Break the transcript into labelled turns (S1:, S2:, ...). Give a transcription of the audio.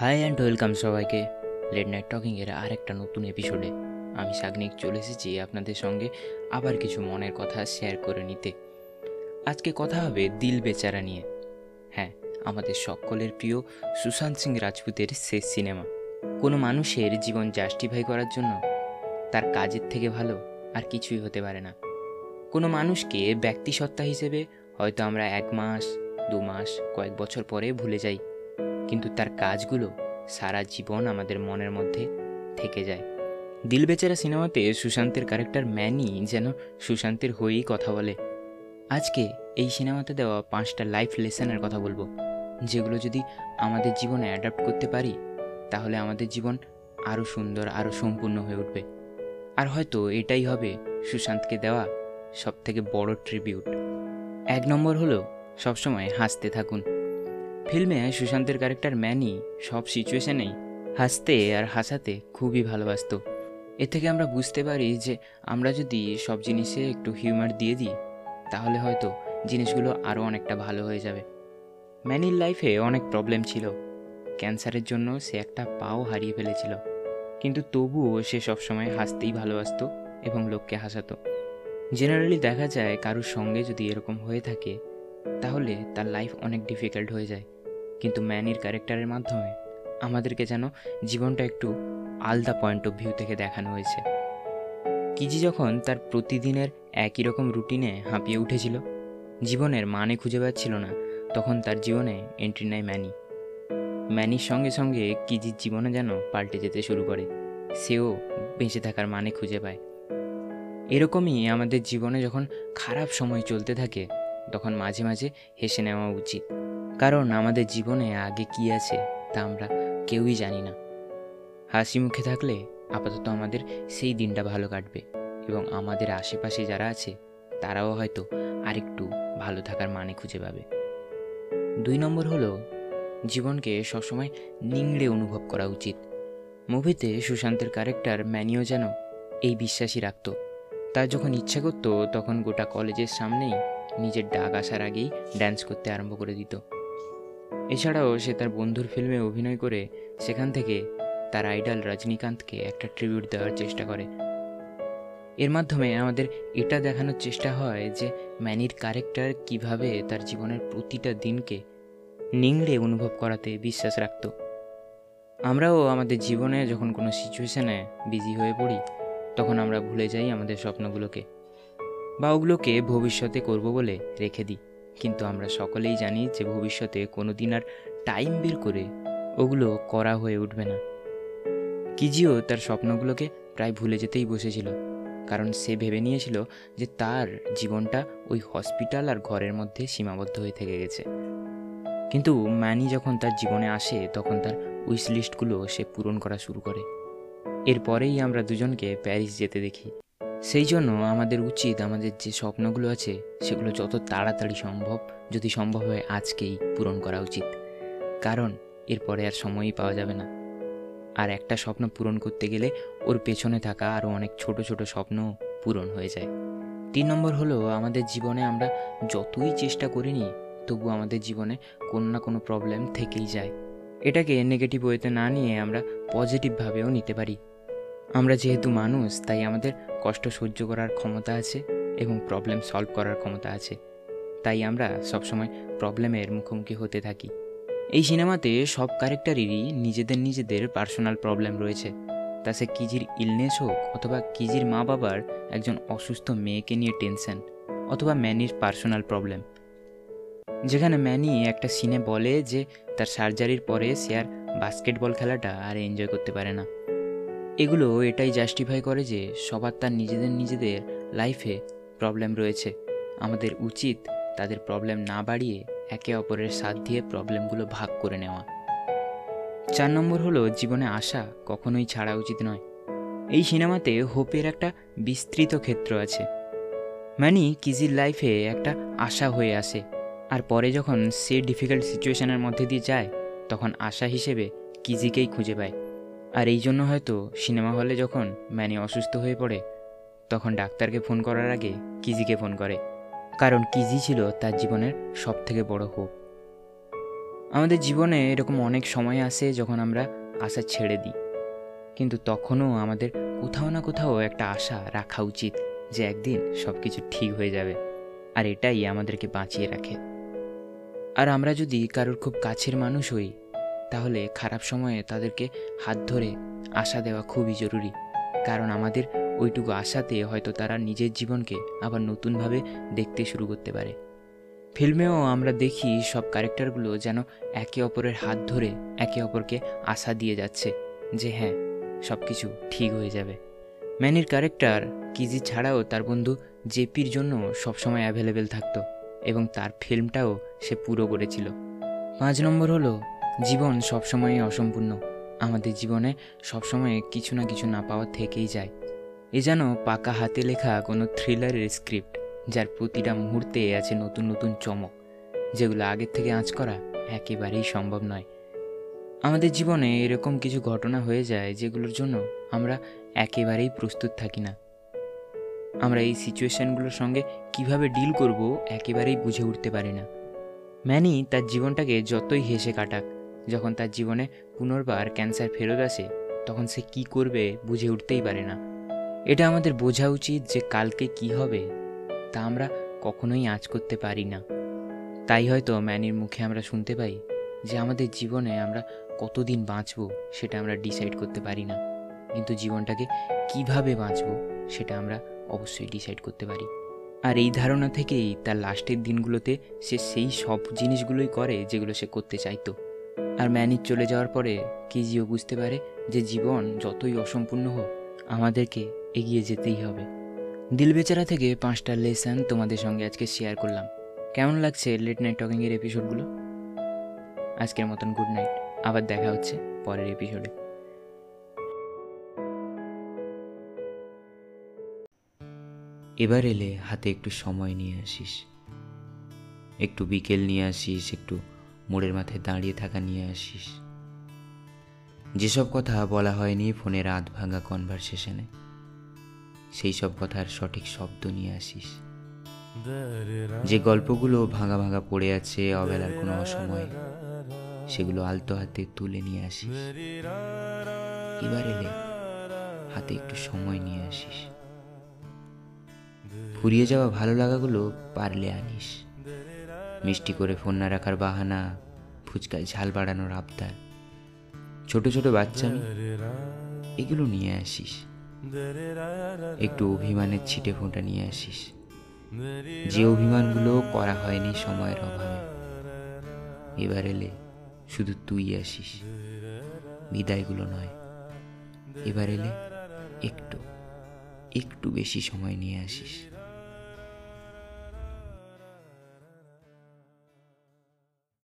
S1: High and welcome সবাইকে। Late night talking টকিংয়ের আরেকটা নতুন এপিসোডে আমি সাগনিক চলে এসেছি আপনাদের সঙ্গে আবার কিছু মনের কথা শেয়ার করে নিতে। আজকে কথা হবে দিল বেচারা নিয়ে। হ্যাঁ আমাদের সকলের প্রিয় সুশান্ত সিং রাজপুতের শেষ সিনেমা। কোনো মানুষের জীবন জাস্টিফাই করার জন্য তার কাজের থেকে ভালো আর কিছুই হতে পারে না। কোনো মানুষকে ব্যক্তিসত্তা হিসেবে হয়তো আমরা এক মাস, দু মাস, কয়েক বছর পরে ভুলে যাই। কিন্তু তার কাজগুলো সারা জীবন আমাদের মনের মধ্যে থেকে যায়। দিল বেচারা সিনেমাতে সুশান্তের ক্যারেক্টার ম্যানি যেন সুশান্তের হয়েই কথা বলে। আজকে এই সিনেমাতে দেওয়া পাঁচটা লাইফ লেসনের কথা বলব, যেগুলো যদি আমাদের জীবনে অ্যাডাপ্ট করতে পারি, তাহলে আমাদের জীবন আরও সুন্দর আরও সম্পূর্ণ হয়ে উঠবে। আর হয়তো এটাই হবে সুশান্তকে দেওয়া সবথেকে বড় ট্রিবিউট। এক নম্বর হলো সবসময় হাসতে থাকুন। ফিল্মে সুশান্তের ক্যারেক্টার ম্যানি সব সিচুয়েশনেই হাসতে আর হাসাতে খুবই ভালোবাসত। এ থেকে আমরা বুঝতে পারি যে আমরা যদি সব জিনিসে একটু হিউমার দিয়ে দিই, তাহলে হয়তো জিনিসগুলো আরও অনেকটা ভালো হয়ে যাবে। ম্যানির লাইফে অনেক প্রবলেম ছিল। ক্যান্সারের জন্য সে একটা পাও হারিয়ে ফেলেছিল। কিন্তু তবুও সে সবসময় হাসতেই ভালোবাসতো এবং লোককে হাসাতো। জেনারেলি দেখা যায় কারোর সঙ্গে যদি এরকম হয়ে থাকে, তাহলে তার লাইফ অনেক ডিফিকাল্ট হয়ে যায়। কিন্তু ম্যানির ক্যারেক্টারের মাধ্যমে আমাদেরকে যেন জীবনটা একটু আলাদা পয়েন্ট অফ ভিউ থেকে দেখানো হয়েছে। কিজি যখন তার প্রতিদিনের একই রকম রুটিনে হাঁপিয়ে উঠেছিল, জীবনের মানে খুঁজে পাচ্ছিল না, তখন তার জীবনে এন্ট্রি নেয় ম্যানি। ম্যানির সঙ্গে সঙ্গে কিজির জীবনে যেন পাল্টে যেতে শুরু করে, সেও বেঁচে থাকার মানে খুঁজে পায়। এরকমই আমাদের জীবনে যখন খারাপ সময় চলতে থাকে, তখন মাঝে মাঝে হেসে নেওয়া উচিত। কারণ আমাদের জীবনে আগে কি আছে তা আমরা কেউই জানি না। হাসি মুখে থাকলে আপাতত আমাদের সেই দিনটা ভালো কাটবে এবং আমাদের আশেপাশে যারা আছে, তারাও হয়তো আরেকটু ভালো থাকার মানে খুঁজে পাবে। দুই নম্বর হলো, জীবনকে সবসময় নিংড়ে অনুভব করা উচিত। মুভিতে সুশান্তের ক্যারেক্টার ম্যানিও যেন এই বিশ্বাসই রাখত। তার যখন ইচ্ছা করতো, তখন গোটা কলেজের সামনেই নিজের ডাক আসার আগেই ড্যান্স করতে আরম্ভ করে দিত। এছাড়াও সে তার বন্ধুর ফিল্মে অভিনয় করে সেখান থেকে তার আইডল রজনীকান্তকে একটা ট্রিবিউট দেওয়ার চেষ্টা করে। এর মাধ্যমে আমাদের এটা দেখানোর চেষ্টা হয় যে ম্যানির ক্যারেক্টার কীভাবে তার জীবনের প্রতিটা দিনকে নিংড়ে অনুভব করাতে বিশ্বাস রাখত। আমরাও আমাদের জীবনে যখন কোনো সিচুয়েশানে বিজি হয়ে পড়ি, তখন আমরা ভুলে যাই আমাদের স্বপ্নগুলোকে বা ওগুলোকে ভবিষ্যতে করব বলে রেখে দিই। কিন্তু আমরা সকলেই জানি যে ভবিষ্যতে কোনো দিন আর টাইম বের করে ওগুলো করা হয়ে উঠবে না। কিজিও তার স্বপ্নগুলোকে প্রায় ভুলে যেতেই বসেছিল, কারণ সে ভেবে নিয়েছিল যে তার জীবনটা ওই হসপিটাল আর ঘরের মধ্যে সীমাবদ্ধ হয়ে থেকে গেছে। কিন্তু ম্যানি যখন তার জীবনে আসে, তখন তার উইশ লিস্টগুলো সে পূরণ করা শুরু করে। এরপরেই আমরা দুজনকে প্যারিস যেতে দেখি। সেই জন্য আমাদের উচিত, আমাদের যে স্বপ্নগুলো আছে, সেগুলো যত তাড়াতাড়ি সম্ভব, যদি সম্ভব হয় আজকেই পূরণ করা উচিত। কারণ, এরপরে আর সময়ই পাওয়া যাবে না। আর একটা স্বপ্ন পূরণ করতে গেলে ওর পেছনে থাকা আরও অনেক ছোট ছোট স্বপ্ন পূরণ হয়ে যায়। তিন নম্বর হলো, আমাদের জীবনে আমরা যতই চেষ্টা করিনি তবু আমাদের জীবনে কোনো না কোনো প্রবলেম থেকেই যায়। এটাকে নেগেটিভ ওয়েতে না নিয়ে আমরা পজিটিভভাবেও নিতে পারি। আমরা যেহেতু মানুষ, তাই আমাদের কষ্ট সহ্য করার ক্ষমতা আছে এবং প্রবলেম সলভ করার ক্ষমতা আছে। তাই আমরা সবসময় প্রবলেমের মুখোমুখি হতে থাকি। এই সিনেমাতে সব ক্যারেক্টারেরই নিজেদের নিজেদের পার্সোনাল প্রবলেম রয়েছে। তা সে কিজির ইলনেস হোক অথবা কিজির মা বাবার একজন অসুস্থ মেয়েকে নিয়ে টেনশন অথবা ম্যানির পার্সোনাল প্রবলেম যেখানে ম্যানি একটা সিনে বলে যে, তার সার্জারির পরে সে আর বাস্কেটবল খেলাটা আর এনজয় করতে পারে না। এগুলো এটাই জাস্টিফাই করে যে সবার তার নিজেদের নিজেদের লাইফে প্রবলেম রয়েছে। আমাদের উচিত তাদের প্রবলেম না বাড়িয়ে একে অপরের সাথ দিয়ে প্রবলেমগুলো ভাগ করে নেওয়া। চার নম্বর হলো জীবনে আশা কখনোই ছাড়া উচিত নয়। এই সিনেমাতে হোপের একটা বিস্তৃত ক্ষেত্র আছে। মানে কিজির লাইফে একটা আশা হয়ে আসে। আর পরে যখন সে ডিফিকাল্ট সিচুয়েশনের মধ্যে দিয়ে যায়, তখন আশা হিসেবে কিজিকেই খুঁজে পায়। আর এই জন্য হয়তো সিনেমা হলে যখন ম্যানি অসুস্থ হয়ে পড়ে, তখন ডাক্তারকে ফোন করার আগে কিজিকে ফোন করে। কারণ কিজি ছিল তার জীবনের সব থেকে বড় হোপ। আমাদের জীবনে এরকম অনেক সময় আসে যখন আমরা আশা ছেড়ে দিই। কিন্তু তখনও আমাদের কোথাও না কোথাও একটা আশা রাখা উচিত যে একদিন সব কিছু ঠিক হয়ে যাবে, আর এটাই আমাদেরকে বাঁচিয়ে রাখে। আর আমরা যদি কারোর খুব কাছের মানুষ হই তাহলে খারাপ সময়ে তাদেরকে হাত ধরে আশা দেওয়া খুবই জরুরি। কারণ আমাদের ওইটুকু আশাতে হয়তো তারা নিজের জীবনকে আবার নতুনভাবে দেখতে শুরু করতে পারে। ফিল্মেও আমরা দেখি সব ক্যারেক্টারগুলো যেন একে অপরের হাত ধরে একে অপরকে আশা দিয়ে যাচ্ছে যে হ্যাঁ সব কিছু ঠিক হয়ে যাবে। ম্যানির ক্যারেক্টার কিজি ছাড়াও তার বন্ধু জেপির জন্য সবসময় অ্যাভেলেবেল থাকতো এবং তার ফিল্মটাও সে পুরো করেছিল। পাঁচ নম্বর হলো জীবন সবসময়ই অসম্পূর্ণ। আমাদের জীবনে সবসময় কিছু না কিছু না পাওয়া থেকেই যায়। এ যেন পাকা হাতে লেখা কোনো থ্রিলারের স্ক্রিপ্ট যার প্রতিটা মুহূর্তে আছে নতুন নতুন চমক, যেগুলো আগের থেকে আঁচ করা একেবারেই সম্ভব নয়। আমাদের জীবনে এরকম কিছু ঘটনা হয়ে যায় যেগুলোর জন্য আমরা একেবারেই প্রস্তুত থাকি না। আমরা এই সিচুয়েশনগুলোর সঙ্গে কীভাবে ডিল করব একেবারেই বুঝে উঠতে পারি না। ম্যানি তার জীবনটাকে যতই হেসে কাটাক যখন তার জীবনে পুনর্বার ক্যান্সার ফেরত আসে, তখন সে কি করবে বুঝে উঠতেই পারে না। এটা আমাদের বোঝা উচিত যে কালকে কি হবে, তা আমরা কখনোই আঁচ করতে পারি না। তাই হয়তো ম্যানির মুখে আমরা শুনতে পাই যে আমাদের জীবনে আমরা কতদিন বাঁচবো সেটা আমরা ডিসাইড করতে পারি না। কিন্তু জীবনটাকে কীভাবে বাঁচবো সেটা আমরা অবশ্যই ডিসাইড করতে পারি। আর এই ধারণা থেকেই তার লাস্টের দিনগুলোতে সে সেই সব জিনিসগুলোই করে যেগুলো সে করতে চাইতো। আর ম্যানির চলে যাওয়ার পরে কিজিও বুঝতে পারে যে জীবন যতই অসম্পূর্ণ হোক, আমাদেরকে এগিয়ে যেতেই হবে। দিল বেচারা থেকে পাঁচটা লেসন তোমাদের সঙ্গে আজকে শেয়ার করলাম। কেমন লাগছে লেট নাইট টকিংয়ের এপিসোডগুলো? আজকের মতন গুড নাইট। আবার দেখা হচ্ছে পরের এপিসোডে।
S2: এবার এলে হাতে একটু সময় নিয়ে আসিস। একটু বিকেল নিয়ে আসিস, একটু মোড়ের মাথায় দাঁড়িয়ে থাকা নিয়ে আসিস। যেসব কথা বলা হয়নি ফোনের আধ ভাঙা কনভারসেশনে সেই সব কথার সঠিক শব্দ নিয়ে আসিস। যে গল্পগুলো ভাঙা ভাঙা পড়ে আছে, অবেলার কোনো অসময়ে, সেগুলো আলতো হাতে তুলে নিয়ে আসিস। এবার এলে হাতে একটু সময় নিয়ে আসিস। ফুরিয়ে যাওয়া ভালো লাগাগুলো পারলে আনিস। মিষ্টি করে ফোন না রাখার বাহানা, ফুচকায় ঝাল বাড়ানোর আবদার ছোট ছোট বাচ্চামি এগুলো নিয়ে আসিস। একটু অভিমানের ছিটে ফোঁটা নিয়ে আসিস। যে অভিমানগুলো করা হয়নি সময়ের অভাবে। এবার এলে শুধু তুই আসিস। বিদায়গুলো নয়। এবার এলে একটু একটু বেশি সময় নিয়ে আসিস।